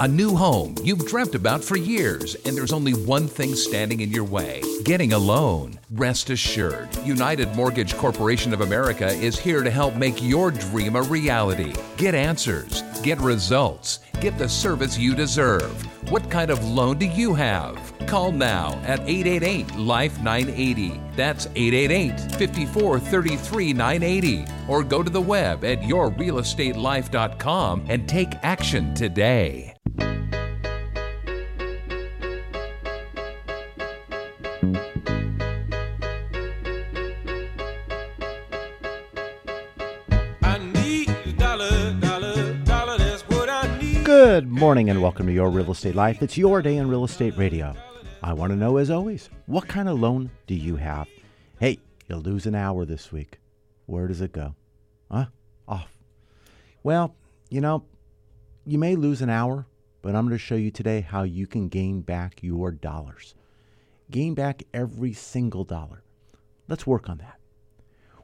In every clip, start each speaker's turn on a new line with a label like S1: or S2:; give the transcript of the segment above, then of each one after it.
S1: A new home you've dreamt about for years, and there's only one thing standing in your way getting a loan. Rest assured, United Mortgage Corporation of America is here to help make your dream a reality. Get answers, get results, get the service you deserve. What kind of loan do you have? Call now at 888 Life 980. That's 888 54 33 980. Or go to the web at yourrealestatelife.com and take action today.
S2: Good morning and welcome to Your Real Estate Life. It's your day in real estate radio. I want to know, as always, what kind of loan do you have? Hey, you'll lose an hour this week. Where does it go? Huh? Off. Well, you know, you may lose an hour, but I'm going to show you today how you can gain back your dollars. Gain back every single dollar. Let's work on that.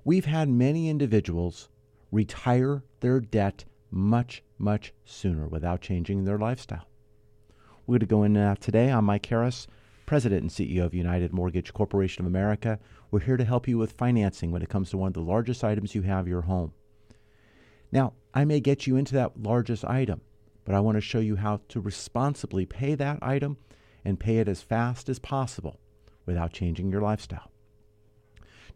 S2: We've had many individuals retire their debt much, much sooner without changing their lifestyle. We're going to go that today. I'm Mike Harris, President and CEO of United Mortgage Corporation of America. We're here to help you with financing when it comes to one of the largest items you have, your home. Now, I may get you into that largest item, but I want to show you how to responsibly pay that item and pay it as fast as possible without changing your lifestyle.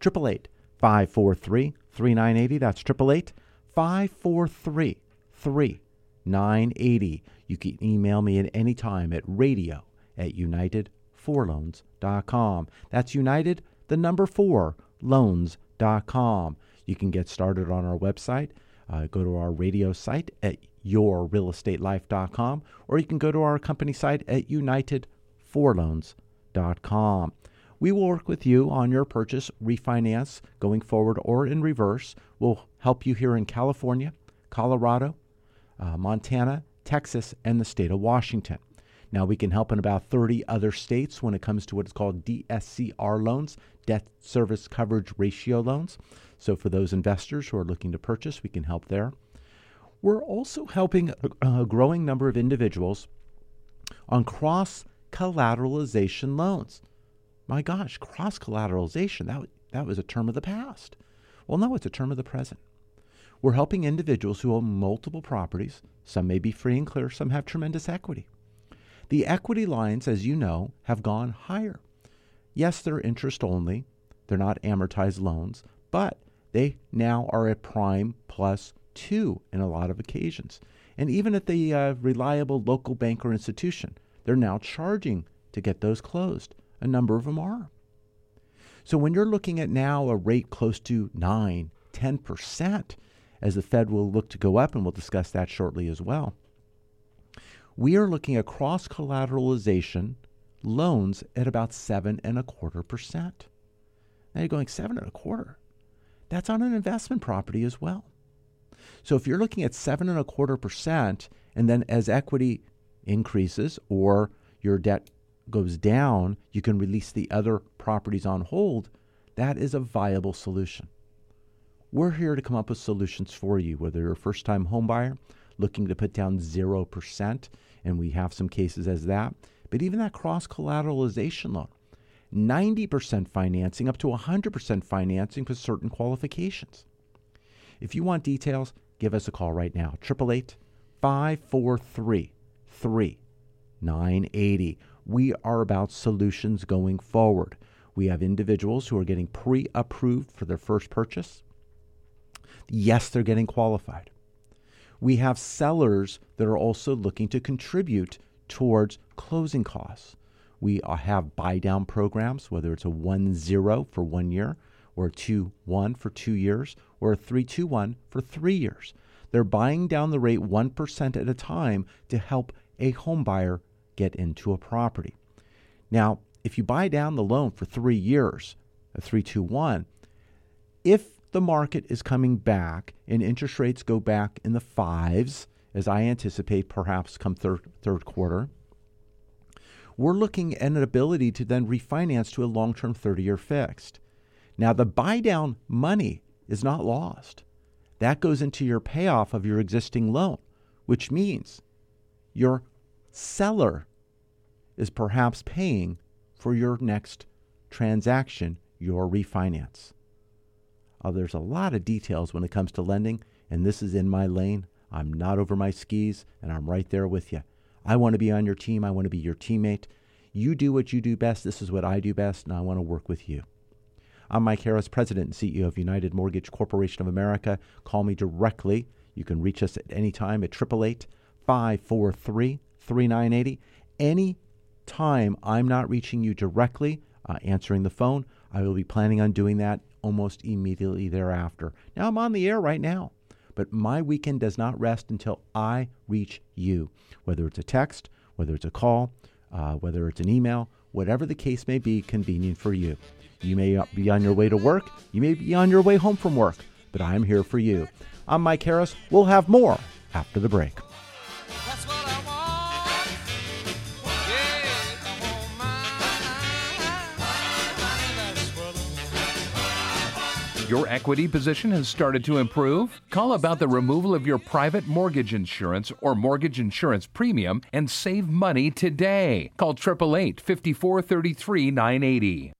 S2: 888 543 3980. That's 888 543 3980. You can email me at any time at radio at united4loans.com. That's United, the number four, loans.com. You can get started on our website. Uh, go to our radio site at yourrealestatelife.com, or you can go to our company site at united4loans.com. We will work with you on your purchase, refinance, going forward, or in reverse. We'll help you here in California, Colorado, uh, Montana, Texas, and the state of Washington. Now, we can help in about 30 other states when it comes to what's called DSCR loans, debt service coverage ratio loans. So, for those investors who are looking to purchase, we can help there. We're also helping a, a growing number of individuals on cross collateralization loans. My gosh, cross collateralization, that, that was a term of the past. Well, no, it's a term of the present. We're helping individuals who own multiple properties. Some may be free and clear, some have tremendous equity. The equity lines, as you know, have gone higher. Yes, they're interest only, they're not amortized loans, but they now are at prime plus two in a lot of occasions. And even at the uh, reliable local bank or institution, they're now charging to get those closed. A number of them are. So when you're looking at now a rate close to 9, 10%, as the Fed will look to go up, and we'll discuss that shortly as well. We are looking at cross collateralization loans at about seven and a quarter percent. Now you're going seven and a quarter. That's on an investment property as well. So if you're looking at seven and a quarter percent, and then as equity increases or your debt goes down, you can release the other properties on hold. That is a viable solution. We're here to come up with solutions for you, whether you're a first time homebuyer looking to put down 0%, and we have some cases as that, but even that cross collateralization loan, 90% financing up to 100% financing for certain qualifications. If you want details, give us a call right now 888 543 3980. We are about solutions going forward. We have individuals who are getting pre approved for their first purchase. Yes, they're getting qualified. We have sellers that are also looking to contribute towards closing costs. We uh, have buy down programs, whether it's a 1 0 for one year, or a 2 1 for two years, or a 3 2 1 for three years. They're buying down the rate 1% at a time to help a home buyer get into a property. Now, if you buy down the loan for three years, a 321, if the market is coming back and interest rates go back in the fives, as I anticipate perhaps come third, third quarter, we're looking at an ability to then refinance to a long term 30 year fixed. Now, the buy down money is not lost. That goes into your payoff of your existing loan, which means your seller is perhaps paying for your next transaction, your refinance. Uh, there's a lot of details when it comes to lending, and this is in my lane. I'm not over my skis, and I'm right there with you. I want to be on your team. I want to be your teammate. You do what you do best. This is what I do best, and I want to work with you. I'm Mike Harris, President and CEO of United Mortgage Corporation of America. Call me directly. You can reach us at any time at 888 543 3980. Any time I'm not reaching you directly, uh, answering the phone, I will be planning on doing that almost immediately thereafter. Now, I'm on the air right now, but my weekend does not rest until I reach you, whether it's a text, whether it's a call, uh, whether it's an email, whatever the case may be convenient for you. You may be on your way to work, you may be on your way home from work, but I'm here for you. I'm Mike Harris. We'll have more after the break.
S1: Your equity position has started to improve? Call about the removal of your private mortgage insurance or mortgage insurance premium and save money today. Call 888 5433 980.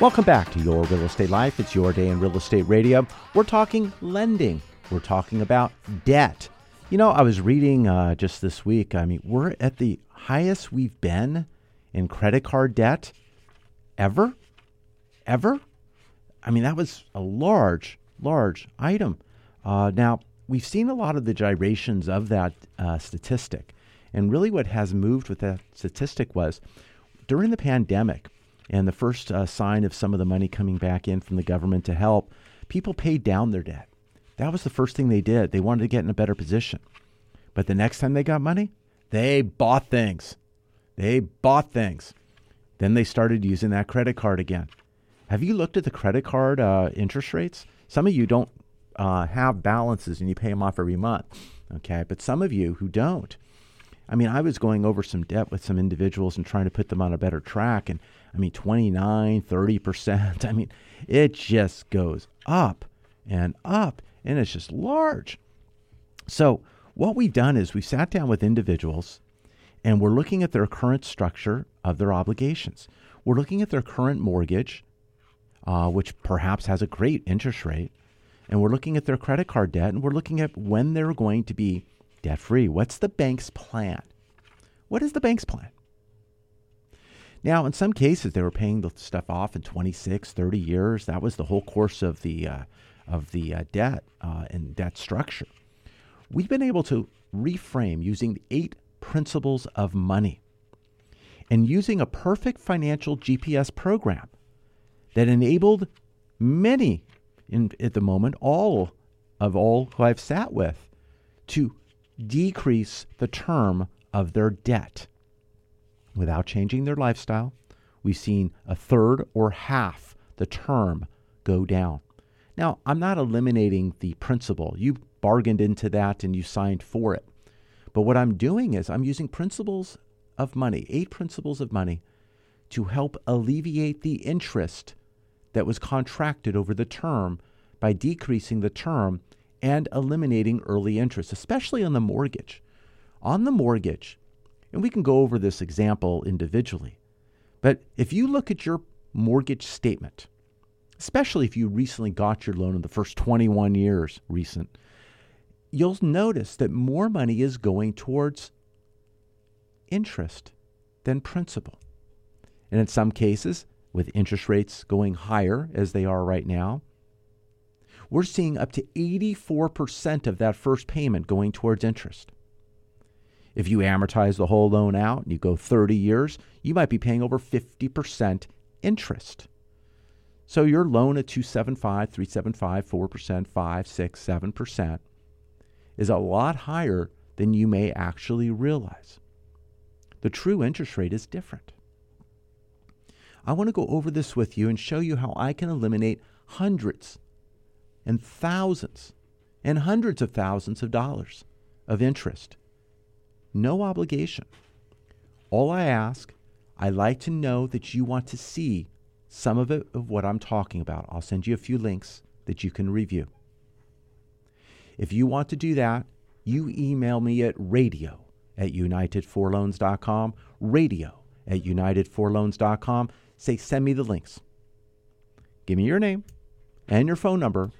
S2: Welcome back to Your Real Estate Life. It's your day in real estate radio. We're talking lending. We're talking about debt. You know, I was reading uh, just this week. I mean, we're at the highest we've been in credit card debt ever. Ever. I mean, that was a large, large item. Uh, now, we've seen a lot of the gyrations of that uh, statistic. And really, what has moved with that statistic was during the pandemic and the first uh, sign of some of the money coming back in from the government to help, people paid down their debt. That was the first thing they did. They wanted to get in a better position. But the next time they got money, they bought things. They bought things. Then they started using that credit card again. Have you looked at the credit card uh, interest rates? Some of you don't uh, have balances and you pay them off every month. Okay. But some of you who don't, I mean, I was going over some debt with some individuals and trying to put them on a better track. And I mean, 29, 30%. I mean, it just goes up and up, and it's just large. So, what we've done is we sat down with individuals and we're looking at their current structure of their obligations. We're looking at their current mortgage, uh, which perhaps has a great interest rate, and we're looking at their credit card debt, and we're looking at when they're going to be debt free. What's the bank's plan? What is the bank's plan? Now, in some cases, they were paying the stuff off in 26, 30 years. That was the whole course of the, uh, of the uh, debt uh, and debt structure. We've been able to reframe using the eight principles of money and using a perfect financial GPS program that enabled many in, at the moment, all of all who I've sat with, to decrease the term of their debt without changing their lifestyle. We've seen a third or half the term go down. Now, I'm not eliminating the principal. You bargained into that and you signed for it. But what I'm doing is I'm using principles of money, eight principles of money, to help alleviate the interest that was contracted over the term by decreasing the term and eliminating early interest, especially on the mortgage. On the mortgage, and we can go over this example individually, but if you look at your mortgage statement, especially if you recently got your loan in the first 21 years recent, you'll notice that more money is going towards interest than principal. And in some cases, with interest rates going higher as they are right now, we're seeing up to 84% of that first payment going towards interest. If you amortize the whole loan out and you go 30 years, you might be paying over 50% interest. So your loan at 275, 375, 4%, 5, 6, 7% is a lot higher than you may actually realize. The true interest rate is different. I want to go over this with you and show you how I can eliminate hundreds and thousands and hundreds of thousands of dollars of interest. No obligation. All I ask, I like to know that you want to see some of it of what I'm talking about. I'll send you a few links that you can review. If you want to do that, you email me at radio at united4loans.com, radio at united4loans.com. Say, send me the links. Give me your name and your phone number,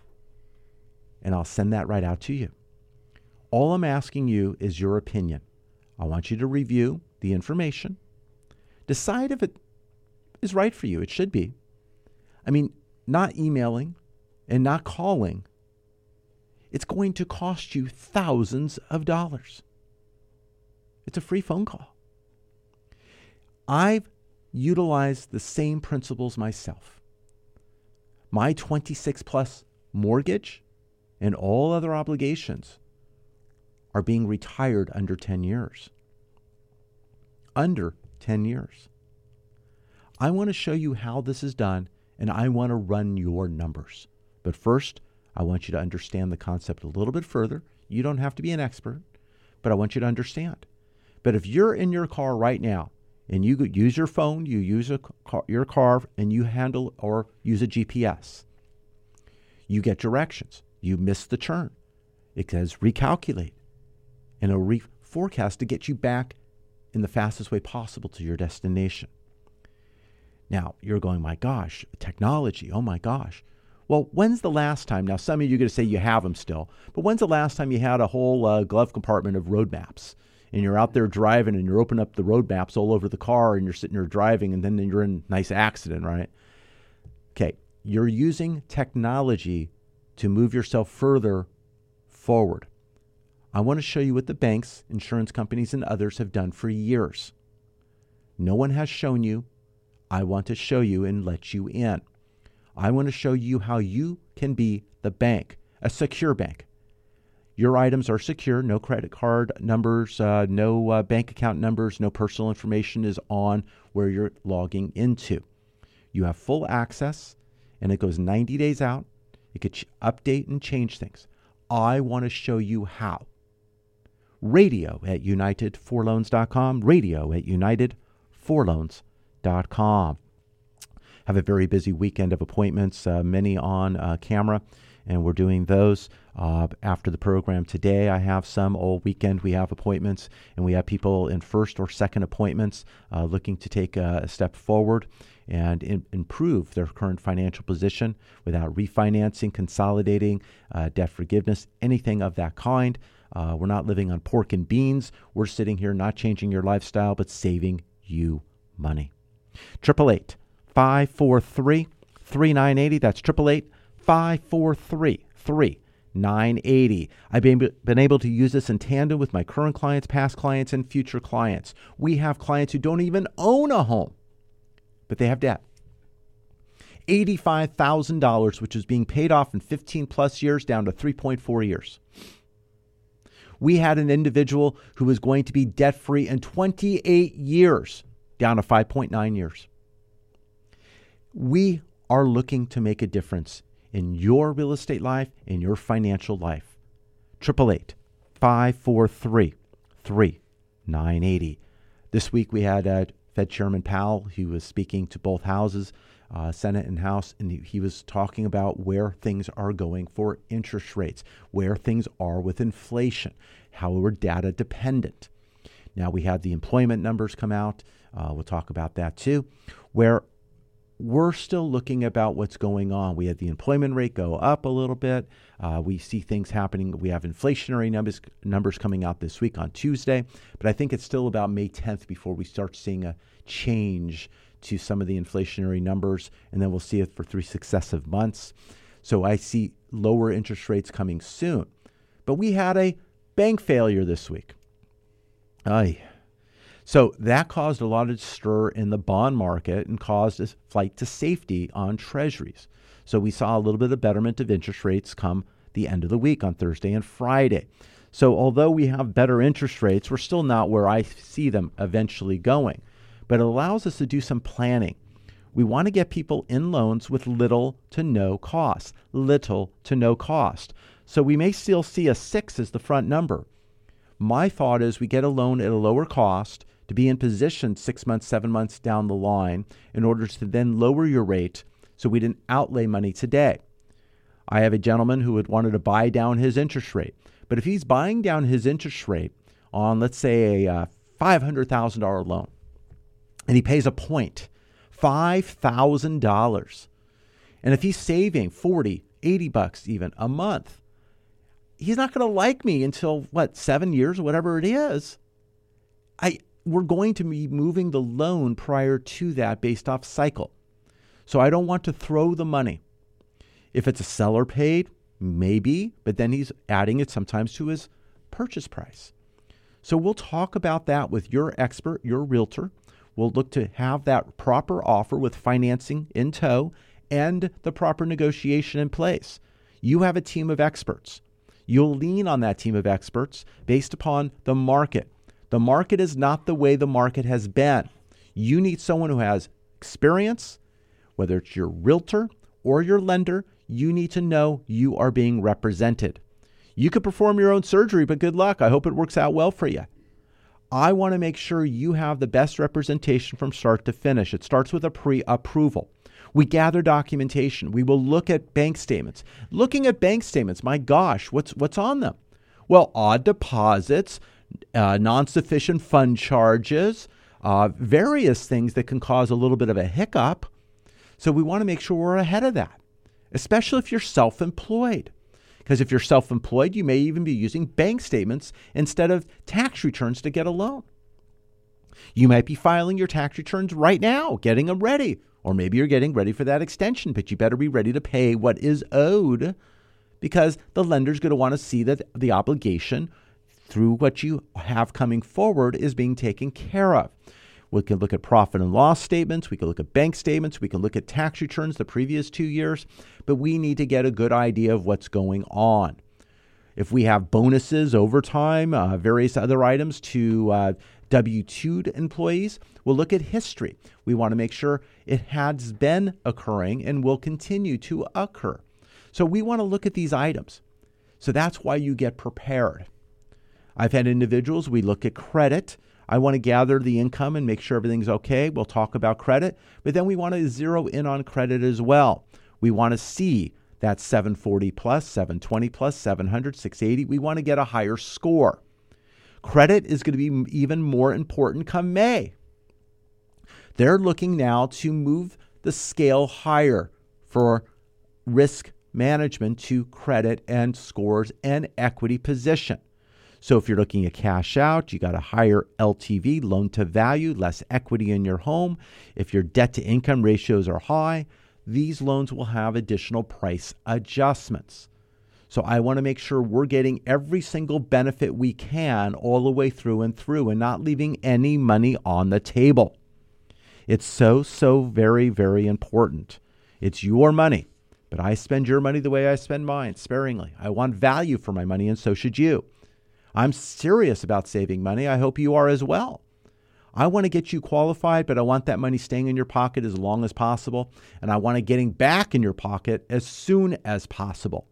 S2: and I'll send that right out to you. All I'm asking you is your opinion. I want you to review the information, decide if it is right for you. It should be. I mean, not emailing and not calling, it's going to cost you thousands of dollars. It's a free phone call. I've utilized the same principles myself. My 26 plus mortgage and all other obligations are being retired under 10 years. Under 10 years. I want to show you how this is done and I want to run your numbers. But first, I want you to understand the concept a little bit further. You don't have to be an expert, but I want you to understand. But if you're in your car right now and you use your phone, you use car, your car, and you handle or use a GPS, you get directions. You miss the turn. It says recalculate and a re- forecast to get you back in the fastest way possible to your destination. Now, you're going, my gosh, technology, oh my gosh. Well, when's the last time? Now, some of you are going to say you have them still, but when's the last time you had a whole uh, glove compartment of road maps? And you're out there driving and you're opening up the road maps all over the car and you're sitting there driving and then you're in a nice accident, right? Okay, you're using technology to move yourself further forward. I want to show you what the banks, insurance companies, and others have done for years. No one has shown you. I want to show you and let you in. I want to show you how you can be the bank, a secure bank. Your items are secure, no credit card numbers, uh, no uh, bank account numbers, no personal information is on where you're logging into. You have full access, and it goes 90 days out. It could update and change things. I want to show you how. Radio at united4loans.com, radio at united4loans.com have a very busy weekend of appointments, uh, many on uh, camera, and we're doing those. Uh, after the program today, I have some. All weekend, we have appointments, and we have people in first or second appointments uh, looking to take a, a step forward and in, improve their current financial position without refinancing, consolidating, uh, debt forgiveness, anything of that kind. Uh, we're not living on pork and beans. We're sitting here not changing your lifestyle, but saving you money. Triple eight 543 3980. That's 888 543 3980. I've been, been able to use this in tandem with my current clients, past clients, and future clients. We have clients who don't even own a home, but they have debt. $85,000, which is being paid off in 15 plus years, down to 3.4 years. We had an individual who was going to be debt free in 28 years, down to 5.9 years. We are looking to make a difference in your real estate life, in your financial life. 888 543 3980. This week we had uh, Fed Chairman Powell. He was speaking to both houses, uh, Senate and House, and he, was talking about where things are going for interest rates, where things are with inflation, how we're data dependent. Now we had the employment numbers come out. Uh, we'll talk about that too, where we're still looking about what's going on. We had the employment rate go up a little bit. Uh, we see things happening. We have inflationary numbers numbers coming out this week on Tuesday, but I think it's still about May 10th before we start seeing a change to some of the inflationary numbers, and then we'll see it for three successive months. So I see lower interest rates coming soon. But we had a bank failure this week. Aye. So that caused a lot of stir in the bond market and caused a flight to safety on treasuries. So we saw a little bit of betterment of interest rates come the end of the week on Thursday and Friday. So although we have better interest rates, we're still not where I see them eventually going. But it allows us to do some planning. We want to get people in loans with little to no cost, little to no cost. So we may still see a six as the front number. My thought is we get a loan at a lower cost to be in position six months, seven months down the line in order to then lower your rate so we didn't outlay money today. I have a gentleman who had wanted to buy down his interest rate. But if he's buying down his interest rate on, let's say, a uh, $500,000 loan, and he pays a point, $5,000. And if he's saving 40, 80 bucks even a month, he's not going to like me until what, 7 years or whatever it is. I we're going to be moving the loan prior to that based off cycle. So I don't want to throw the money. If it's a seller paid, maybe, but then he's adding it sometimes to his purchase price. So we'll talk about that with your expert, your realtor. We'll look to have that proper offer with financing in tow and the proper negotiation in place. You have a team of experts. You'll lean on that team of experts based upon the market the market is not the way the market has been. You need someone who has experience, whether it's your realtor or your lender, you need to know you are being represented. You could perform your own surgery, but good luck. I hope it works out well for you. I want to make sure you have the best representation from start to finish. It starts with a pre approval. We gather documentation. We will look at bank statements. Looking at bank statements, my gosh, what's, what's on them? Well, odd deposits, uh, non sufficient fund charges, uh, various things that can cause a little bit of a hiccup. So we want to make sure we're ahead of that, especially if you're self employed. Because if you're self employed, you may even be using bank statements instead of tax returns to get a loan. You might be filing your tax returns right now, getting them ready. Or maybe you're getting ready for that extension, but you better be ready to pay what is owed because the lender's going to want to see that the obligation through what you have coming forward is being taken care of. We can look at profit and loss statements. We can look at bank statements. We can look at tax returns the previous two years, but we need to get a good idea of what's going on. If we have bonuses, overtime, uh, various other items to uh, W 2 employees, we'll look at history. We want to make sure it has been occurring and will continue to occur. So we want to look at these items. So that's why you get prepared. I've had individuals, we look at credit. I want to gather the income and make sure everything's okay. We'll talk about credit, but then we want to zero in on credit as well. We want to see that 740 plus, 720 plus, 700, 680. We want to get a higher score. Credit is going to be even more important come May. They're looking now to move the scale higher for risk management to credit and scores and equity position. So if you're looking at cash out, you got a higher LTV, loan to value, less equity in your home. If your debt to income ratios are high, these loans will have additional price adjustments. So I want to make sure we're getting every single benefit we can all the way through and through and not leaving any money on the table. It's so, so very, very important. It's your money, but I spend your money the way I spend mine, sparingly. I want value for my money, and so should you. I'm serious about saving money. I hope you are as well. I want to get you qualified, but I want that money staying in your pocket as long as possible, and I want it getting back in your pocket as soon as possible.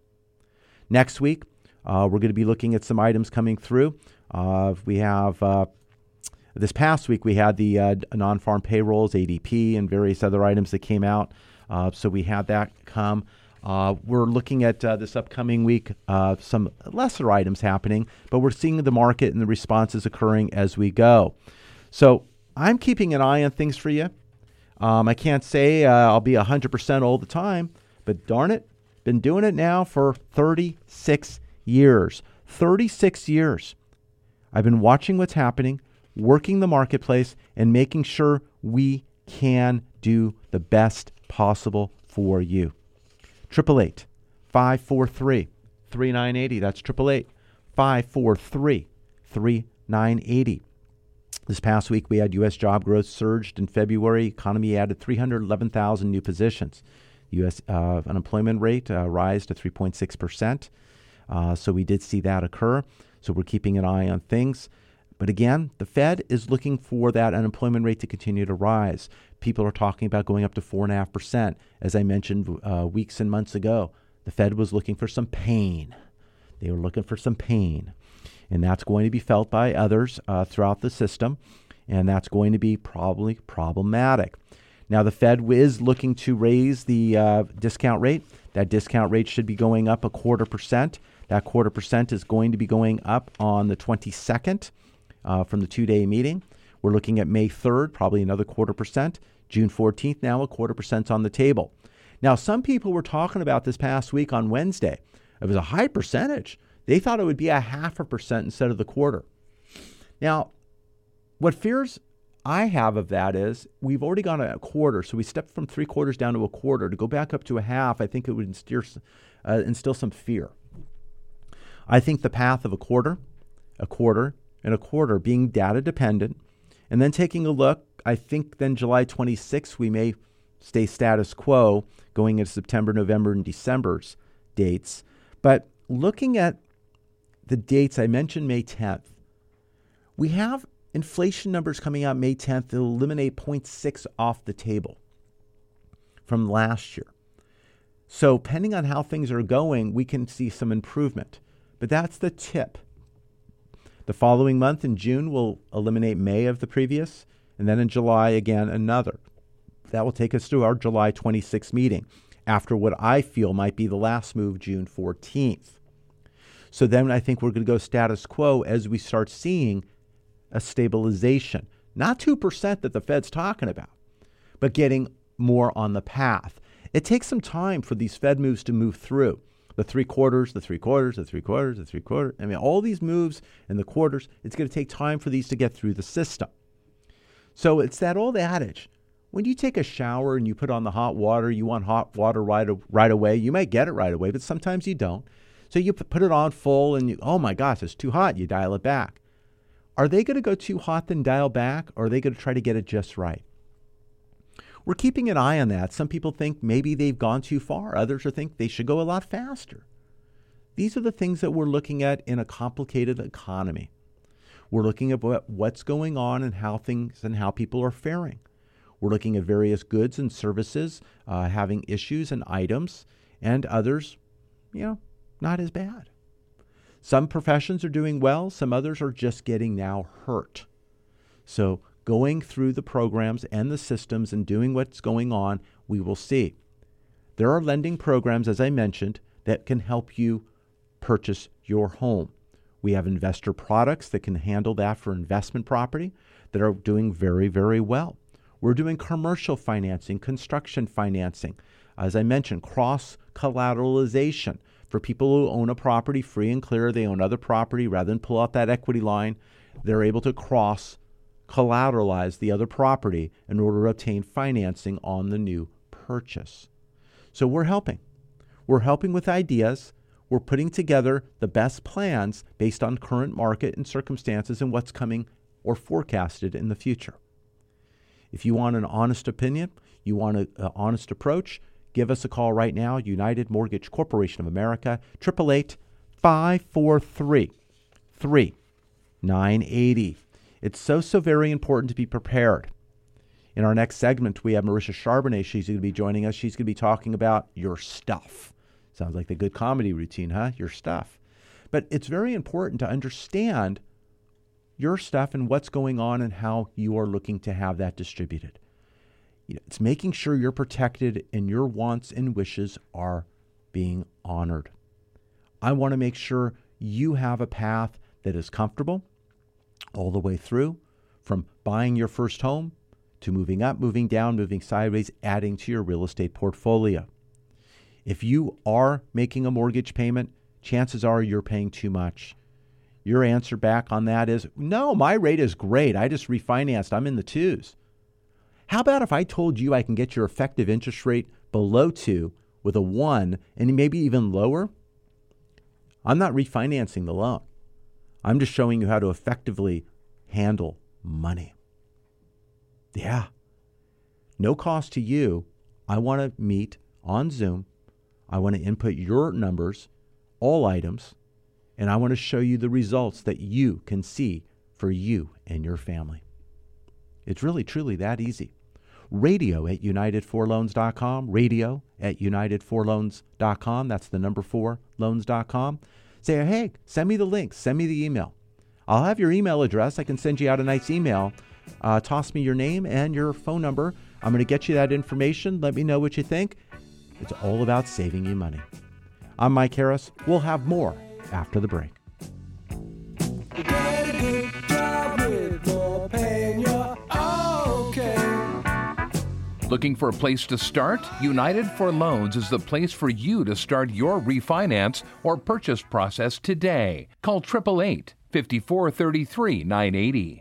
S2: Next week, uh, we're going to be looking at some items coming through. Uh, we have uh, this past week we had the uh, non-farm payrolls, ADP, and various other items that came out. Uh, so we had that come. Uh, we're looking at uh, this upcoming week uh, some lesser items happening, but we're seeing the market and the responses occurring as we go. So I'm keeping an eye on things for you. Um, I can't say uh, I'll be 100% all the time, but darn it, been doing it now for 36 years. 36 years. I've been watching what's happening, working the marketplace, and making sure we can do the best possible for you. 888 543 3980. That's 888 543 3980. This past week, we had U.S. job growth surged in February. Economy added 311,000 new positions. U.S. Uh, unemployment rate uh, rise to 3.6 percent. Uh, so we did see that occur. So we're keeping an eye on things. But again, the Fed is looking for that unemployment rate to continue to rise. People are talking about going up to 4.5%. As I mentioned uh, weeks and months ago, the Fed was looking for some pain. They were looking for some pain. And that's going to be felt by others uh, throughout the system. And that's going to be probably problematic. Now, the Fed is looking to raise the uh, discount rate. That discount rate should be going up a quarter percent. That quarter percent is going to be going up on the 22nd uh, from the two day meeting. We're looking at May 3rd, probably another quarter percent. June 14th, now a quarter percent on the table. Now, some people were talking about this past week on Wednesday. It was a high percentage. They thought it would be a half a percent instead of the quarter. Now, what fears I have of that is we've already gone a quarter, so we stepped from three quarters down to a quarter. To go back up to a half, I think it would instill, uh, instill some fear. I think the path of a quarter, a quarter, and a quarter being data dependent, and then taking a look, I think then July 26th, we may stay status quo going into September, November, and December's dates. But looking at the dates, I mentioned May 10th. We have inflation numbers coming out May 10th that eliminate 0.6 off the table from last year. So, depending on how things are going, we can see some improvement. But that's the tip. The following month in June, we'll eliminate May of the previous, and then in July, again, another. That will take us to our July 26th meeting after what I feel might be the last move, June 14th. So then I think we're going to go status quo as we start seeing a stabilization. Not 2% that the Fed's talking about, but getting more on the path. It takes some time for these Fed moves to move through the three quarters, the three quarters, the three quarters, the three quarters. I mean, all these moves and the quarters, it's going to take time for these to get through the system. So it's that old adage. When you take a shower and you put on the hot water, you want hot water right, right away. You might get it right away, but sometimes you don't. So you put it on full and you, oh my gosh, it's too hot. You dial it back. Are they going to go too hot then dial back, or are they going to try to get it just right? We're keeping an eye on that. Some people think maybe they've gone too far, others are think they should go a lot faster. These are the things that we're looking at in a complicated economy. We're looking at what's going on and how things and how people are faring. We're looking at various goods and services uh, having issues and items, and others, you know, not as bad. Some professions are doing well, some others are just getting now hurt. So going through the programs and the systems and doing what's going on, we will see. There are lending programs, as I mentioned, that can help you purchase your home. We have investor products that can handle that for investment property that are doing very, very well. We're doing commercial financing, construction financing. As I mentioned, cross collateralization for people who own a property free and clear, they own other property rather than pull out that equity line, they're able to cross collateralize the other property in order to obtain financing on the new purchase. So we're helping. We're helping with ideas. We're putting together the best plans based on current market and circumstances and what's coming or forecasted in the future. If you want an honest opinion, you want an honest approach, give us a call right now. United Mortgage Corporation of America, 888 543 3980. It's so, so very important to be prepared. In our next segment, we have Marisha Charbonnet. She's going to be joining us. She's going to be talking about your stuff. Sounds like the good comedy routine, huh? Your stuff. But it's very important to understand your stuff and what's going on and how you are looking to have that distributed. It's making sure you're protected and your wants and wishes are being honored. I want to make sure you have a path that is comfortable all the way through from buying your first home to moving up, moving down, moving sideways, adding to your real estate portfolio. If you are making a mortgage payment, chances are you're paying too much. Your answer back on that is no, my rate is great. I just refinanced. I'm in the twos. How about if I told you I can get your effective interest rate below two with a one and maybe even lower? I'm not refinancing the loan. I'm just showing you how to effectively handle money. Yeah. No cost to you. I want to meet on Zoom. I want to input your numbers, all items, and I want to show you the results that you can see for you and your family. It's really, truly that easy. Radio at United4Loans.com. Radio at United4Loans.com. That's the number four loans.com. Say, hey, send me the link, send me the email. I'll have your email address. I can send you out a nice email. Uh, toss me your name and your phone number. I'm going to get you that information. Let me know what you think. It's all about saving you money. I'm Mike Harris. We'll have more after the break.
S1: Looking for a place to start? United for Loans is the place for you to start your refinance or purchase process today. Call 888 5433 980.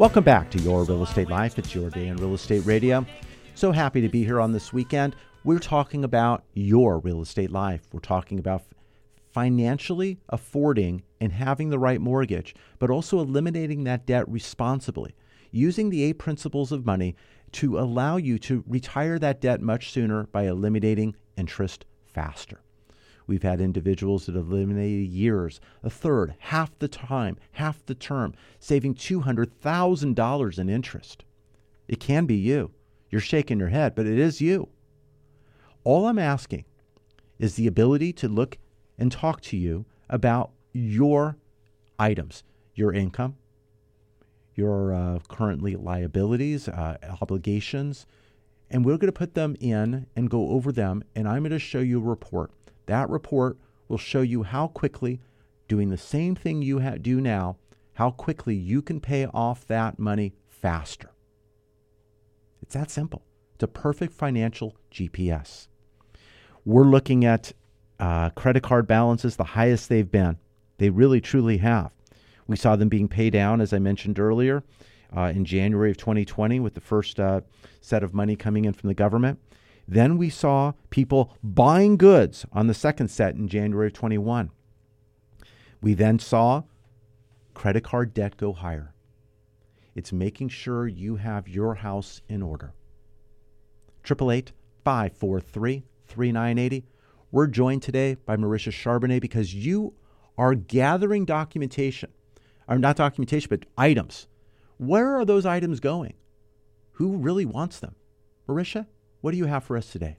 S2: Welcome back to Your Real Estate Life. It's your day in real estate radio. So happy to be here on this weekend. We're talking about your real estate life. We're talking about financially affording and having the right mortgage, but also eliminating that debt responsibly, using the eight principles of money to allow you to retire that debt much sooner by eliminating interest faster. We've had individuals that eliminated years, a third, half the time, half the term, saving $200,000 in interest. It can be you. You're shaking your head, but it is you. All I'm asking is the ability to look and talk to you about your items, your income, your uh, currently liabilities, uh, obligations, and we're going to put them in and go over them. And I'm going to show you a report. That report will show you how quickly, doing the same thing you ha- do now, how quickly you can pay off that money faster. It's that simple. It's a perfect financial GPS. We're looking at uh, credit card balances, the highest they've been. They really, truly have. We saw them being paid down, as I mentioned earlier, uh, in January of 2020 with the first uh, set of money coming in from the government. Then we saw people buying goods on the second set in January of 21. We then saw credit card debt go higher. It's making sure you have your house in order. 888 543 3980. We're joined today by Marisha Charbonnet because you are gathering documentation, or not documentation, but items. Where are those items going? Who really wants them? Marisha? What do you have for us today?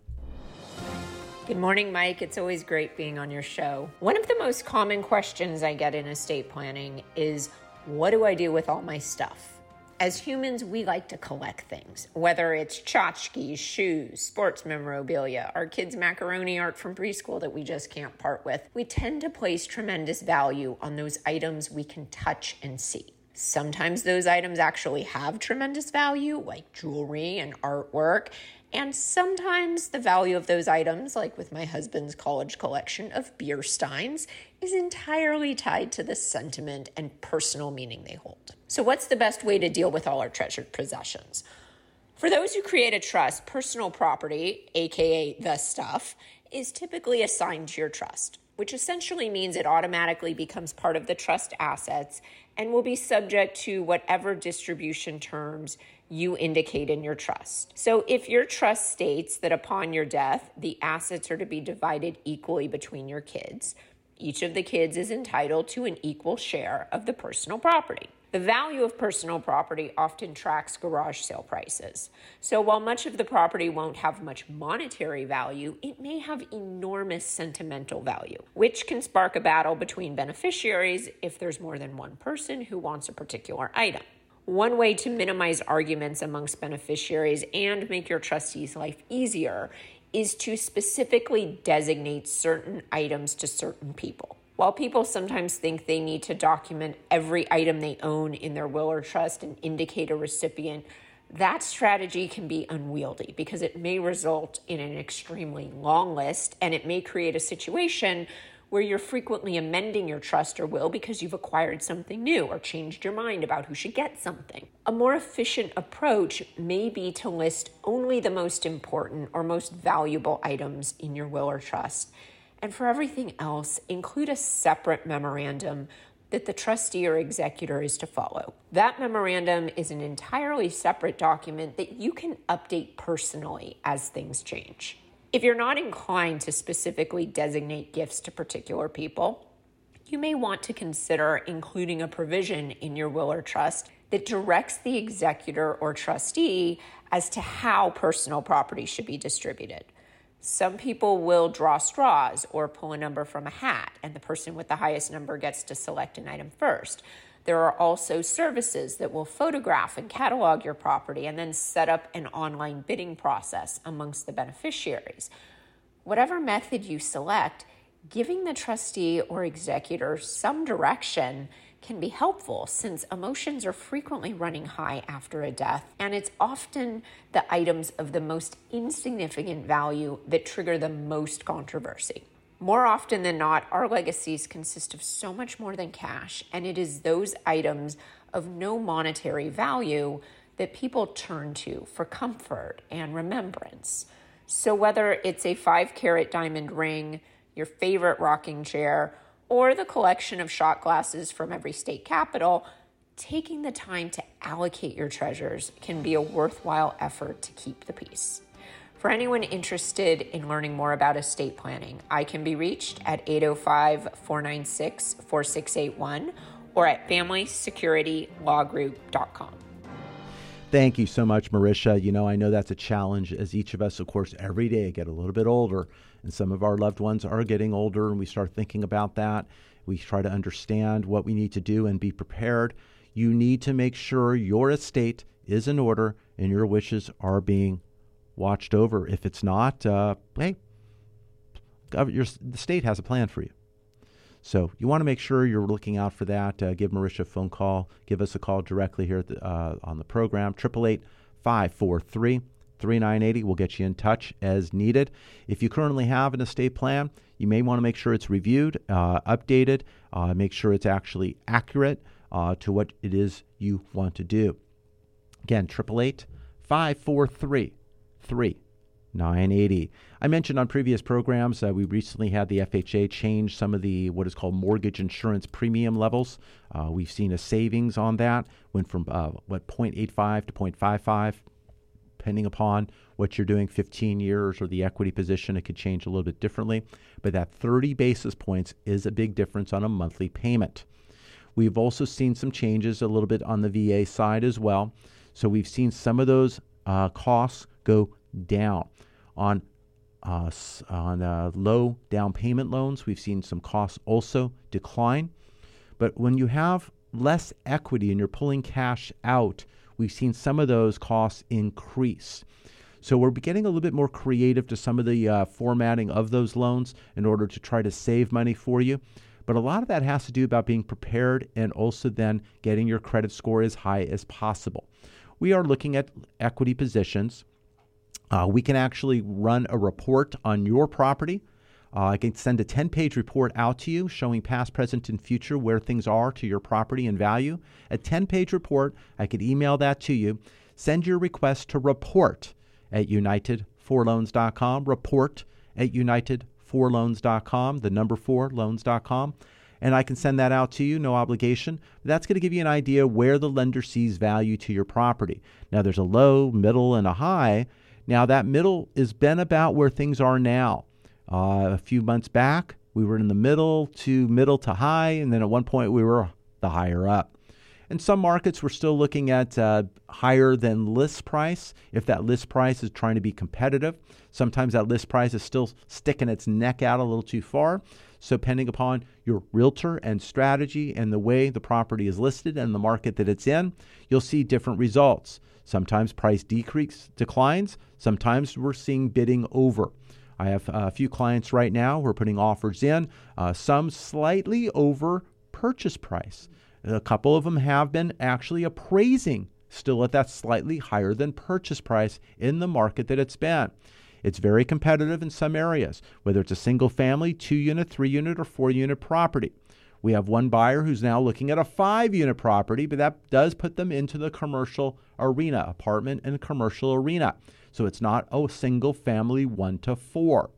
S3: Good morning, Mike. It's always great being on your show. One of the most common questions I get in estate planning is what do I do with all my stuff? As humans, we like to collect things, whether it's tchotchkes, shoes, sports memorabilia, our kids' macaroni art from preschool that we just can't part with. We tend to place tremendous value on those items we can touch and see. Sometimes those items actually have tremendous value, like jewelry and artwork, and sometimes the value of those items, like with my husband's college collection of beer steins, is entirely tied to the sentiment and personal meaning they hold. So, what's the best way to deal with all our treasured possessions? For those who create a trust, personal property, aka the stuff, is typically assigned to your trust, which essentially means it automatically becomes part of the trust assets and will be subject to whatever distribution terms you indicate in your trust. So, if your trust states that upon your death, the assets are to be divided equally between your kids, each of the kids is entitled to an equal share of the personal property. The value of personal property often tracks garage sale prices. So, while much of the property won't have much monetary value, it may have enormous sentimental value, which can spark a battle between beneficiaries if there's more than one person who wants a particular item. One way to minimize arguments amongst beneficiaries and make your trustee's life easier is to specifically designate certain items to certain people. While people sometimes think they need to document every item they own in their will or trust and indicate a recipient, that strategy can be unwieldy because it may result in an extremely long list and it may create a situation where you're frequently amending your trust or will because you've acquired something new or changed your mind about who should get something. A more efficient approach may be to list only the most important or most valuable items in your will or trust. And for everything else, include a separate memorandum that the trustee or executor is to follow. That memorandum is an entirely separate document that you can update personally as things change. If you're not inclined to specifically designate gifts to particular people, you may want to consider including a provision in your will or trust that directs the executor or trustee as to how personal property should be distributed. Some people will draw straws or pull a number from a hat, and the person with the highest number gets to select an item first. There are also services that will photograph and catalog your property and then set up an online bidding process amongst the beneficiaries. Whatever method you select, giving the trustee or executor some direction can be helpful since emotions are frequently running high after a death, and it's often the items of the most insignificant value that trigger the most controversy. More often than not, our legacies consist of so much more than cash, and it is those items of no monetary value that people turn to for comfort and remembrance. So, whether it's a five carat diamond ring, your favorite rocking chair, or the collection of shot glasses from every state capital, taking the time to allocate your treasures can be a worthwhile effort to keep the peace. For anyone interested in learning more about estate planning, I can be reached at 805 496 4681 or at familysecurity.lawgroup.com.
S2: Thank you so much, Marisha. You know, I know that's a challenge as each of us, of course, every day get a little bit older, and some of our loved ones are getting older, and we start thinking about that. We try to understand what we need to do and be prepared. You need to make sure your estate is in order and your wishes are being watched over. If it's not, uh, hey, your, the state has a plan for you. So you want to make sure you're looking out for that. Uh, give Marisha a phone call. Give us a call directly here the, uh, on the program. 888 543 3980 will get you in touch as needed. If you currently have an estate plan, you may want to make sure it's reviewed, uh, updated, uh, make sure it's actually accurate uh, to what it is you want to do. Again, 888 543 three. 980. I mentioned on previous programs uh, we recently had the FHA change some of the what is called mortgage insurance premium levels. Uh, we've seen a savings on that went from uh, what 0.85 to 0.55 depending upon what you're doing 15 years or the equity position it could change a little bit differently but that 30 basis points is a big difference on a monthly payment. We've also seen some changes a little bit on the VA side as well. So we've seen some of those uh, costs go down. On uh, on uh, low down payment loans, we've seen some costs also decline. But when you have less equity and you're pulling cash out, we've seen some of those costs increase. So we're getting a little bit more creative to some of the uh, formatting of those loans in order to try to save money for you. But a lot of that has to do about being prepared and also then getting your credit score as high as possible. We are looking at equity positions. Uh, we can actually run a report on your property. Uh, I can send a 10 page report out to you showing past, present, and future where things are to your property and value. A 10 page report, I could email that to you. Send your request to report at united4loans.com. Report at united4loans.com, the number four loans.com. And I can send that out to you, no obligation. That's going to give you an idea where the lender sees value to your property. Now, there's a low, middle, and a high. Now, that middle has been about where things are now. Uh, a few months back, we were in the middle to middle to high, and then at one point we were the higher up. In some markets, we're still looking at uh, higher than list price if that list price is trying to be competitive. Sometimes that list price is still sticking its neck out a little too far. So, depending upon your realtor and strategy and the way the property is listed and the market that it's in, you'll see different results. Sometimes price decrease declines. Sometimes we're seeing bidding over. I have a few clients right now who are putting offers in, uh, some slightly over purchase price. A couple of them have been actually appraising still at that slightly higher than purchase price in the market that it's been. It's very competitive in some areas, whether it's a single family, two unit, three unit, or four unit property. We have one buyer who's now looking at a five unit property, but that does put them into the commercial arena, apartment and commercial arena. So it's not a single family one to four.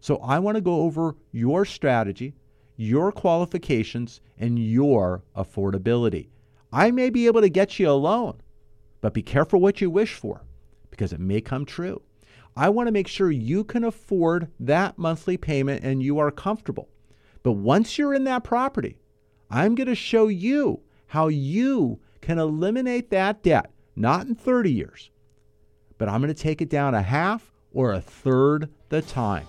S2: So I want to go over your strategy your qualifications, and your affordability. I may be able to get you a loan, but be careful what you wish for because it may come true. I want to make sure you can afford that monthly payment and you are comfortable. But once you're in that property, I'm going to show you how you can eliminate that debt, not in 30 years, but I'm going to take it down a half or a third the time.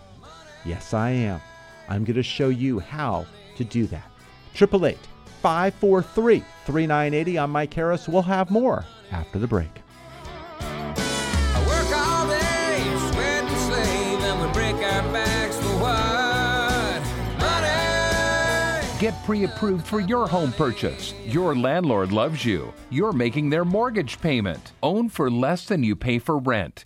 S2: Yes, I am. I'm going to show you how to do that. 888 543 3980. I'm Mike Harris. We'll have more after the break.
S1: Get pre approved for your home purchase. Your landlord loves you. You're making their mortgage payment. Own for less than you pay for rent.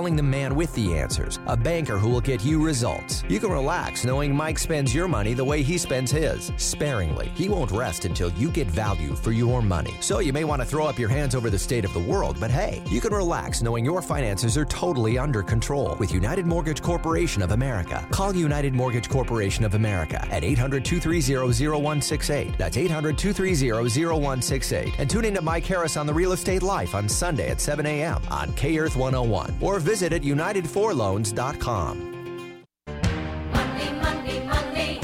S4: calling the man with the answers, a banker who will get you results. You can relax knowing Mike spends your money the way he spends his, sparingly. He won't rest until you get value for your money. So you may want to throw up your hands over the state of the world, but hey, you can relax knowing your finances are totally under control with United Mortgage Corporation of America. Call United Mortgage Corporation of America at 800 230 0168. That's 800 230 0168. And tune in to Mike Harris on the Real Estate Life on Sunday at 7 a.m. on K Earth 101 or visit visit at united4loans.com.
S5: Monday, Monday, Monday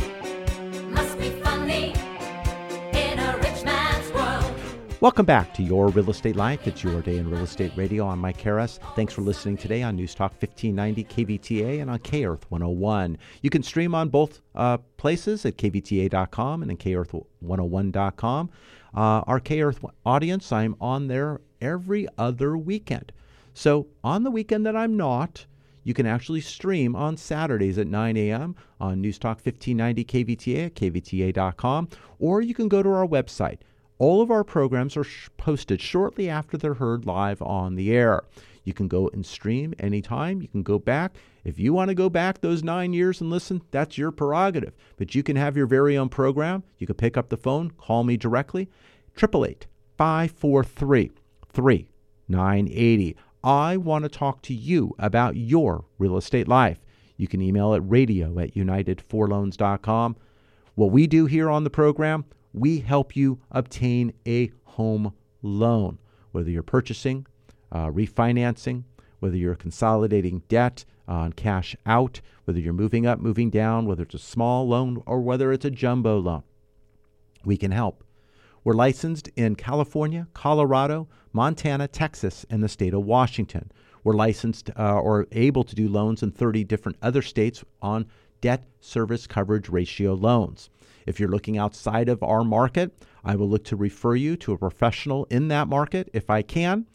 S5: must be fun in a rich man's world.
S2: Welcome back to Your Real Estate Life. It's your day in real estate radio. I'm Mike Harris. Thanks for listening today on News Talk 1590 KVTA and on K Earth 101. You can stream on both uh, places at kvta.com and then kearth101.com. Uh, our K Earth audience, I'm on there every other weekend. So on the weekend that I'm not, you can actually stream on Saturdays at 9 a.m. on News Talk 1590 KVTA at kvta.com, or you can go to our website. All of our programs are sh- posted shortly after they're heard live on the air. You can go and stream anytime. You can go back. If you want to go back those nine years and listen, that's your prerogative. But you can have your very own program. You can pick up the phone, call me directly, 888 543 3980. I want to talk to you about your real estate life. You can email at radio at united4loans.com. What we do here on the program, we help you obtain a home loan, whether you're purchasing, uh, refinancing, whether you're consolidating debt on cash out, whether you're moving up, moving down, whether it's a small loan or whether it's a jumbo loan. We can help. We're licensed in California, Colorado, Montana, Texas, and the state of Washington. We're licensed uh, or able to do loans in 30 different other states on debt service coverage ratio loans. If you're looking outside of our market, I will look to refer you to a professional in that market if I can.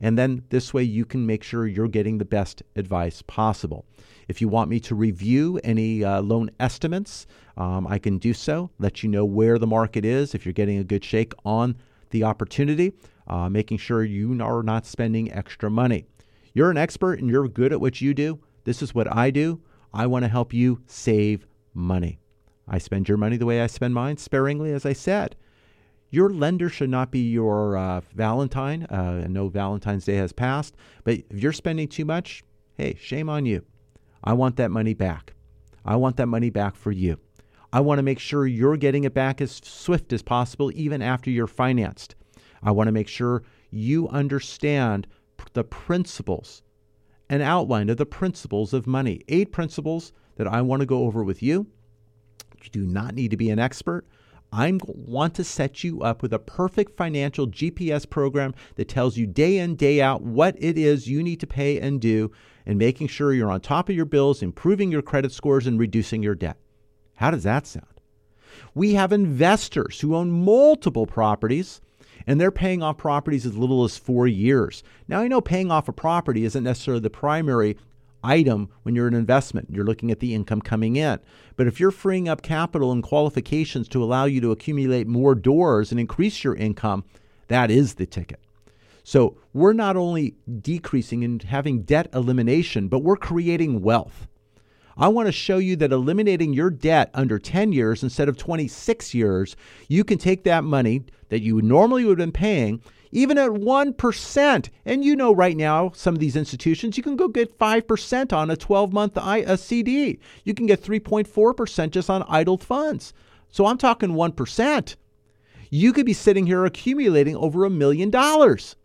S2: And then this way you can make sure you're getting the best advice possible. If you want me to review any uh, loan estimates, um, I can do so, let you know where the market is, if you're getting a good shake on the opportunity, uh, making sure you are not spending extra money. You're an expert and you're good at what you do. This is what I do. I want to help you save money. I spend your money the way I spend mine, sparingly, as I said. Your lender should not be your uh, Valentine. Uh, I know Valentine's Day has passed, but if you're spending too much, hey, shame on you. I want that money back. I want that money back for you. I want to make sure you're getting it back as swift as possible, even after you're financed. I want to make sure you understand the principles, an outline of the principles of money. Eight principles that I want to go over with you. You do not need to be an expert. I want to set you up with a perfect financial GPS program that tells you day in, day out what it is you need to pay and do, and making sure you're on top of your bills, improving your credit scores, and reducing your debt. How does that sound? We have investors who own multiple properties and they're paying off properties as little as four years. Now, I know paying off a property isn't necessarily the primary item when you're an investment. You're looking at the income coming in. But if you're freeing up capital and qualifications to allow you to accumulate more doors and increase your income, that is the ticket. So we're not only decreasing and having debt elimination, but we're creating wealth. I want to show you that eliminating your debt under 10 years instead of 26 years, you can take that money that you normally would have been paying even at 1%. And you know, right now, some of these institutions, you can go get 5% on a 12 month CD. You can get 3.4% just on idled funds. So I'm talking 1%. You could be sitting here accumulating over a million dollars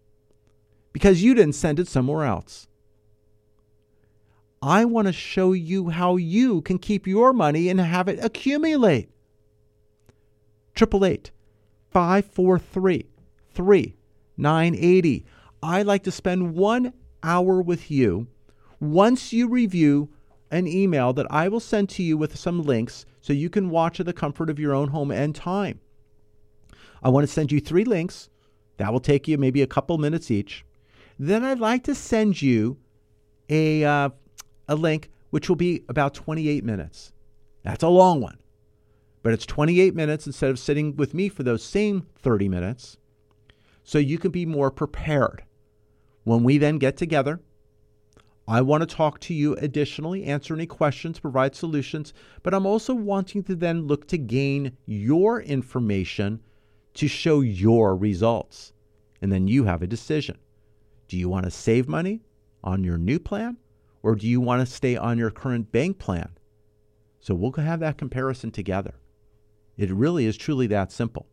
S2: because you didn't send it somewhere else. I want to show you how you can keep your money and have it accumulate. 888 543 980. I like to spend one hour with you once you review an email that I will send to you with some links so you can watch at the comfort of your own home and time. I want to send you three links. That will take you maybe a couple minutes each. Then I'd like to send you a, uh, a link which will be about 28 minutes. That's a long one, but it's 28 minutes instead of sitting with me for those same 30 minutes so you can be more prepared. When we then get together, I want to talk to you additionally, answer any questions, provide solutions, but I'm also wanting to then look to gain your information to show your results. And then you have a decision. Do you want to save money on your new plan or do you want to stay on your current bank plan? So we'll have that comparison together. It really is truly that simple.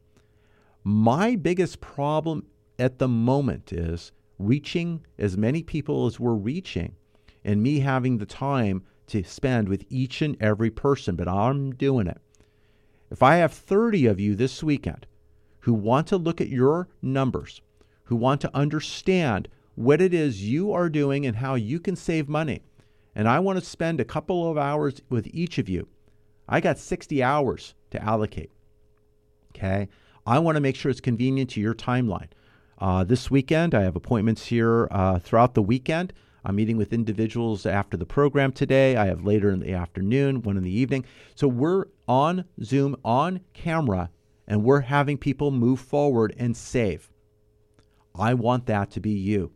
S2: My biggest problem at the moment is reaching as many people as we're reaching and me having the time to spend with each and every person, but I'm doing it. If I have 30 of you this weekend who want to look at your numbers, who want to understand what it is you are doing and how you can save money, and I want to spend a couple of hours with each of you, I got 60 hours to allocate. Okay. I want to make sure it's convenient to your timeline. Uh, this weekend, I have appointments here uh, throughout the weekend. I'm meeting with individuals after the program today. I have later in the afternoon, one in the evening. So we're on Zoom, on camera, and we're having people move forward and save. I want that to be you.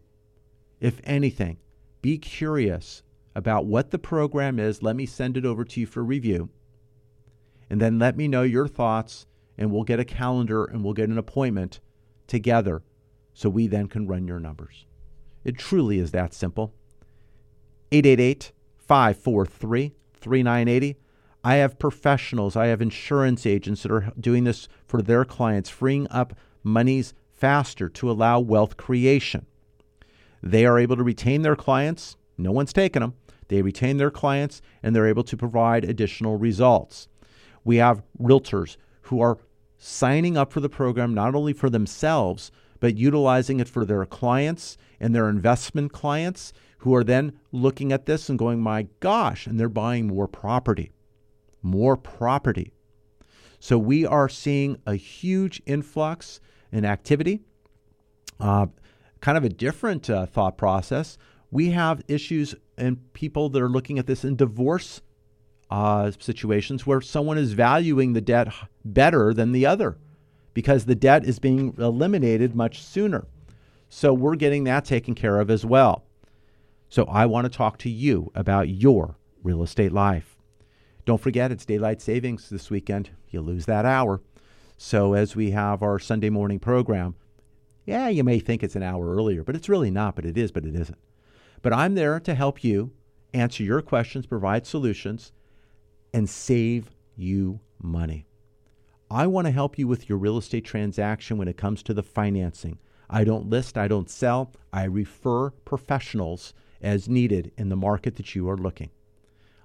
S2: If anything, be curious about what the program is. Let me send it over to you for review. And then let me know your thoughts and we'll get a calendar and we'll get an appointment together so we then can run your numbers. It truly is that simple. 888 543 3980. I have professionals, I have insurance agents that are doing this for their clients, freeing up monies faster to allow wealth creation. They are able to retain their clients, no one's taken them. They retain their clients and they're able to provide additional results. We have realtors who are signing up for the program not only for themselves, but utilizing it for their clients and their investment clients who are then looking at this and going, my gosh, and they're buying more property. More property. So we are seeing a huge influx in activity. Uh, kind of a different uh, thought process. We have issues and people that are looking at this in divorce uh, situations where someone is valuing the debt better than the other because the debt is being eliminated much sooner. So we're getting that taken care of as well. So I want to talk to you about your real estate life. Don't forget, it's daylight savings this weekend. You lose that hour. So as we have our Sunday morning program, yeah, you may think it's an hour earlier, but it's really not, but it is, but it isn't. But I'm there to help you answer your questions, provide solutions, and save you money. I want to help you with your real estate transaction when it comes to the financing. I don't list, I don't sell, I refer professionals as needed in the market that you are looking.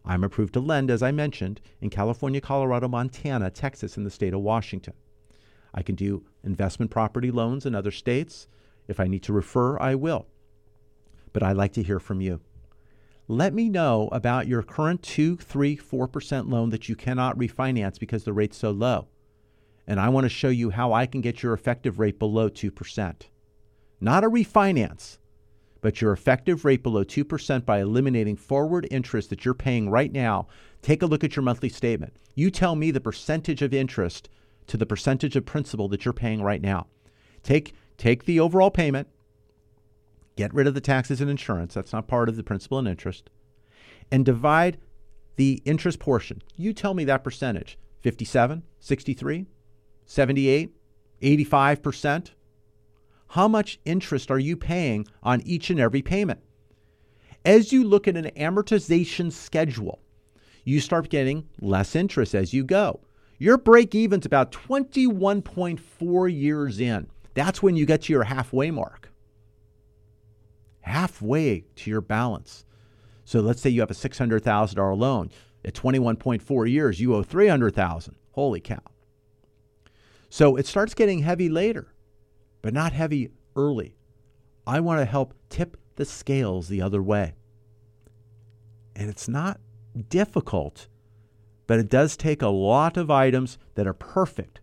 S2: I'm approved to lend, as I mentioned, in California, Colorado, Montana, Texas, and the state of Washington. I can do investment property loans in other states. If I need to refer, I will. But I'd like to hear from you. Let me know about your current 2, 3, 4% loan that you cannot refinance because the rate's so low. And I want to show you how I can get your effective rate below 2%. Not a refinance, but your effective rate below 2% by eliminating forward interest that you're paying right now. Take a look at your monthly statement. You tell me the percentage of interest to the percentage of principal that you're paying right now. Take take the overall payment, get rid of the taxes and insurance, that's not part of the principal and interest, and divide the interest portion. You tell me that percentage. 57, 63, 78, 85%. How much interest are you paying on each and every payment? As you look at an amortization schedule, you start getting less interest as you go. Your break even's about 21.4 years in. That's when you get to your halfway mark. Halfway to your balance. So let's say you have a $600,000 loan. At 21.4 years, you owe 300,000. Holy cow. So it starts getting heavy later, but not heavy early. I want to help tip the scales the other way. And it's not difficult but it does take a lot of items that are perfect.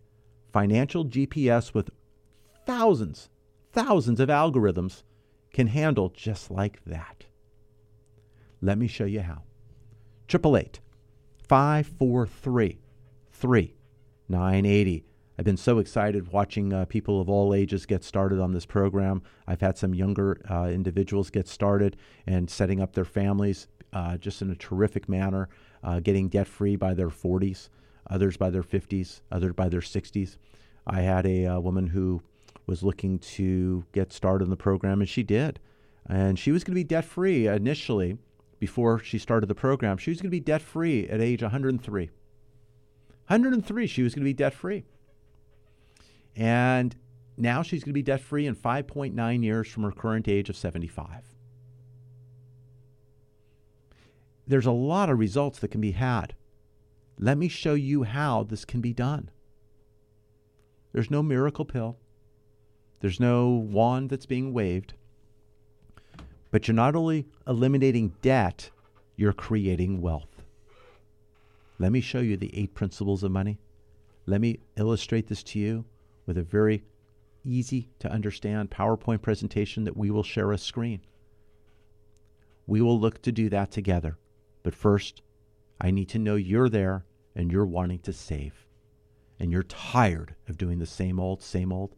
S2: Financial GPS with thousands, thousands of algorithms can handle just like that. Let me show you how. 888 543 3980. I've been so excited watching uh, people of all ages get started on this program. I've had some younger uh, individuals get started and setting up their families uh, just in a terrific manner uh, getting debt free by their 40s, others by their 50s, others by their 60s. I had a uh, woman who was looking to get started in the program, and she did. And she was going to be debt free initially before she started the program. She was going to be debt free at age 103. 103, she was going to be debt free. And now she's going to be debt free in 5.9 years from her current age of 75 there's a lot of results that can be had. Let me show you how this can be done. There's no miracle pill. There's no wand that's being waved. But you're not only eliminating debt, you're creating wealth. Let me show you the eight principles of money. Let me illustrate this to you with a very easy to understand PowerPoint presentation that we will share a screen. We will look to do that together. But first, I need to know you're there and you're wanting to save. And you're tired of doing the same old, same old.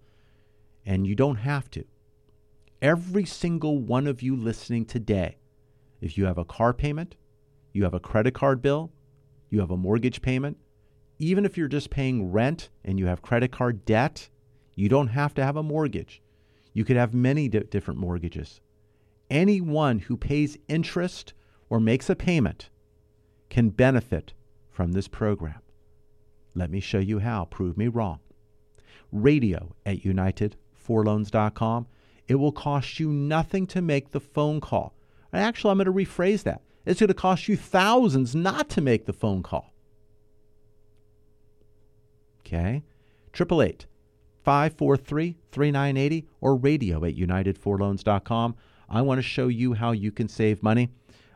S2: And you don't have to. Every single one of you listening today, if you have a car payment, you have a credit card bill, you have a mortgage payment, even if you're just paying rent and you have credit card debt, you don't have to have a mortgage. You could have many different mortgages. Anyone who pays interest or makes a payment can benefit from this program. Let me show you how. Prove me wrong. Radio at United4Loans.com. It will cost you nothing to make the phone call. And Actually, I'm going to rephrase that. It's going to cost you thousands not to make the phone call. Okay? 888 543 3980 or radio at United4Loans.com. I want to show you how you can save money.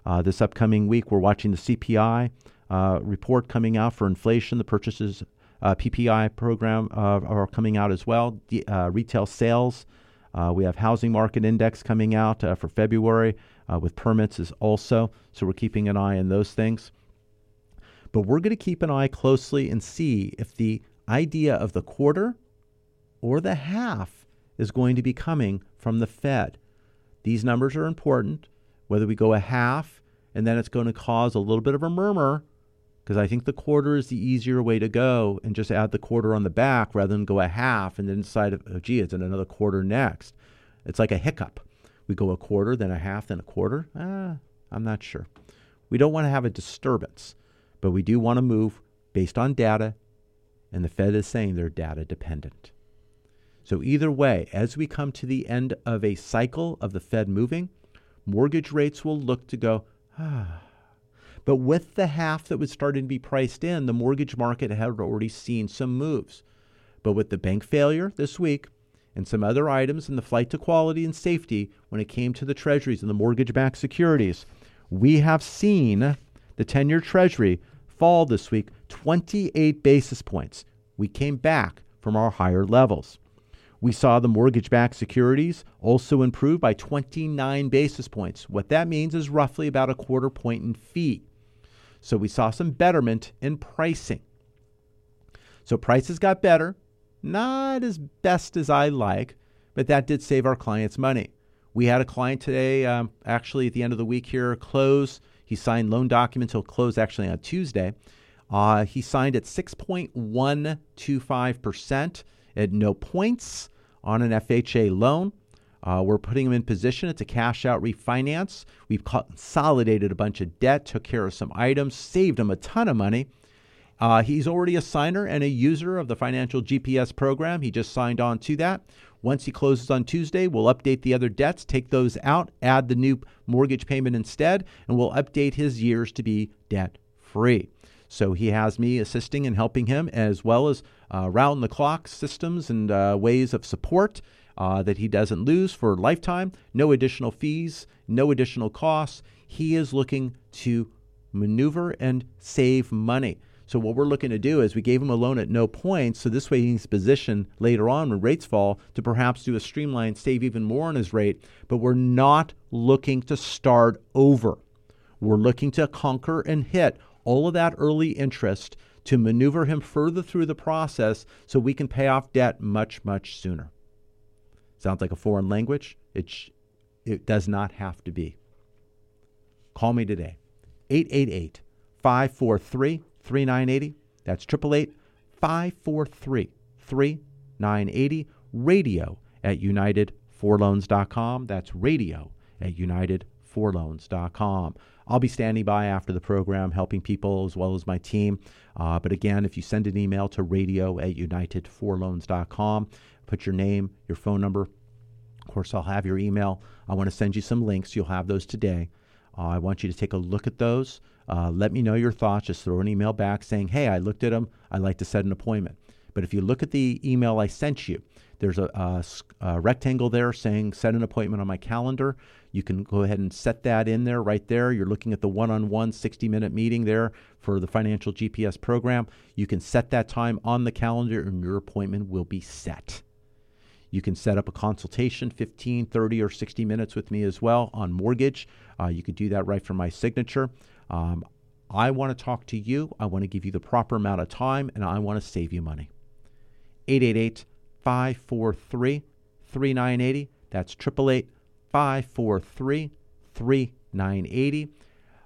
S2: Uh, this upcoming week, we're watching the CPI uh, report coming out for inflation. The purchases uh, PPI program uh, are coming out as well. Uh, retail sales. Uh, we have housing market index coming out for February with permits is also. So we're keeping an eye on those things. But we're going to keep an eye closely and see if the idea of the quarter or the half is going to be coming from the Fed. These numbers are important. Whether we go a half and then it's going to cause a little bit of a murmur, because I think the quarter is the easier way to go and just add the quarter on the back rather than go a half and then decide, oh, gee, it's in another quarter next. It's like a hiccup. We go a quarter, then a half, then a quarter. Ah, I'm not sure. We don't want to have a disturbance, but we do want to move based on data, and the Fed is saying they're data dependent. So, either way, as we come to the end of a cycle of the Fed moving, mortgage rates will look to go, ah. But with the half that was starting to be priced in, the mortgage market had already seen some moves. But with the bank failure this week and some other items in the flight to quality and safety when it came to the treasuries and the mortgage backed securities, we have seen the 10 year treasury fall this week 28 basis points. We came back from our higher levels. We saw the mortgage backed securities also improve by 29 basis points. What that means is roughly about a quarter point in fee. So we saw some betterment in pricing. So prices got better, not as best as I like, but that did save our clients money. We had a client today, um, actually at the end of the week here, close. He signed loan documents. He'll close actually on Tuesday. Uh, he signed at 6.125% at no points on an FHA loan. Uh, we're putting him in position. It's a cash out refinance. We've consolidated a bunch of debt, took care of some items, saved him a ton of money. Uh, he's already a signer and a user of the financial GPS program. He just signed on to that. Once he closes on Tuesday, we'll update the other debts, take those out, add the new mortgage payment instead, and we'll update his years to be debt free. So he has me assisting and helping him, as well as uh, round the clock systems and uh, ways of support uh, that he doesn't lose for lifetime. No additional fees, no additional costs. He is looking to maneuver and save money. So what we're looking to do is we gave him a loan at no points, so this way he's positioned later on when rates fall to perhaps do a streamline, save even more on his rate. But we're not looking to start over. We're looking to conquer and hit all of that early interest to maneuver him further through the process so we can pay off debt much, much sooner. Sounds like a foreign language? It, sh- it does not have to be. Call me today. 888 543 3980. That's 888 543 3980. Radio at United4Loans.com. That's radio at United4Loans.com. I'll be standing by after the program, helping people as well as my team. Uh, but again, if you send an email to radio at united4loans.com, put your name, your phone number. Of course, I'll have your email. I want to send you some links. You'll have those today. Uh, I want you to take a look at those. Uh, let me know your thoughts. Just throw an email back saying, hey, I looked at them. I'd like to set an appointment. But if you look at the email I sent you, there's a, a, a, rectangle there saying set an appointment on my calendar. You can go ahead and set that in there right there. You're looking at the one on one 60 minute meeting there for the financial GPS program. You can set that time on the calendar and your appointment will be set. You can set up a consultation, 15, 30, or 60 minutes with me as well on mortgage. Uh, you could do that right from my signature. Um, I want to talk to you. I want to give you the proper amount of time and I want to save you money. 888 543 3980. That's 888 543 3980.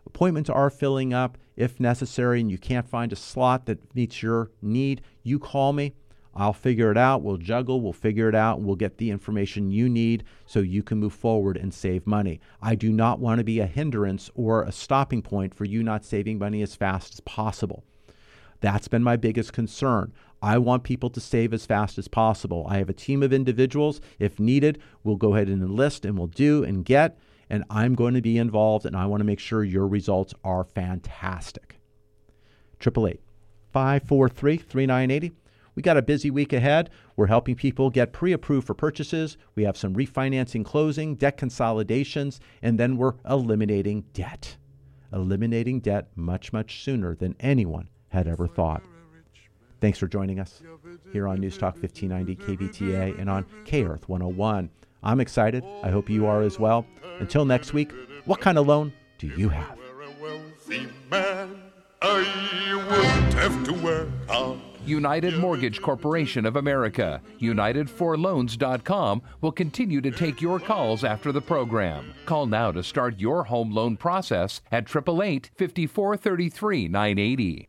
S2: Appointments are filling up. If necessary and you can't find a slot that meets your need, you call me. I'll figure it out. We'll juggle, we'll figure it out, we'll get the information you need so you can move forward and save money. I do not want to be a hindrance or a stopping point for you not saving money as fast as possible. That's been my biggest concern. I want people to save as fast as possible. I have a team of individuals. If needed, we'll go ahead and enlist and we'll do and get. And I'm going to be involved and I want to make sure your results are fantastic. 888 543 3980. We got a busy week ahead. We're helping people get pre approved for purchases. We have some refinancing closing, debt consolidations, and then we're eliminating debt. Eliminating debt much, much sooner than anyone had ever thought. Thanks for joining us here on News Talk 1590 KVTA and on K Earth 101. I'm excited. I hope you are as well. Until next week, what kind of loan do you have?
S1: United Mortgage Corporation of America, United4Loans.com will continue to take your calls after the program. Call now to start your home loan process at 888 5433 980.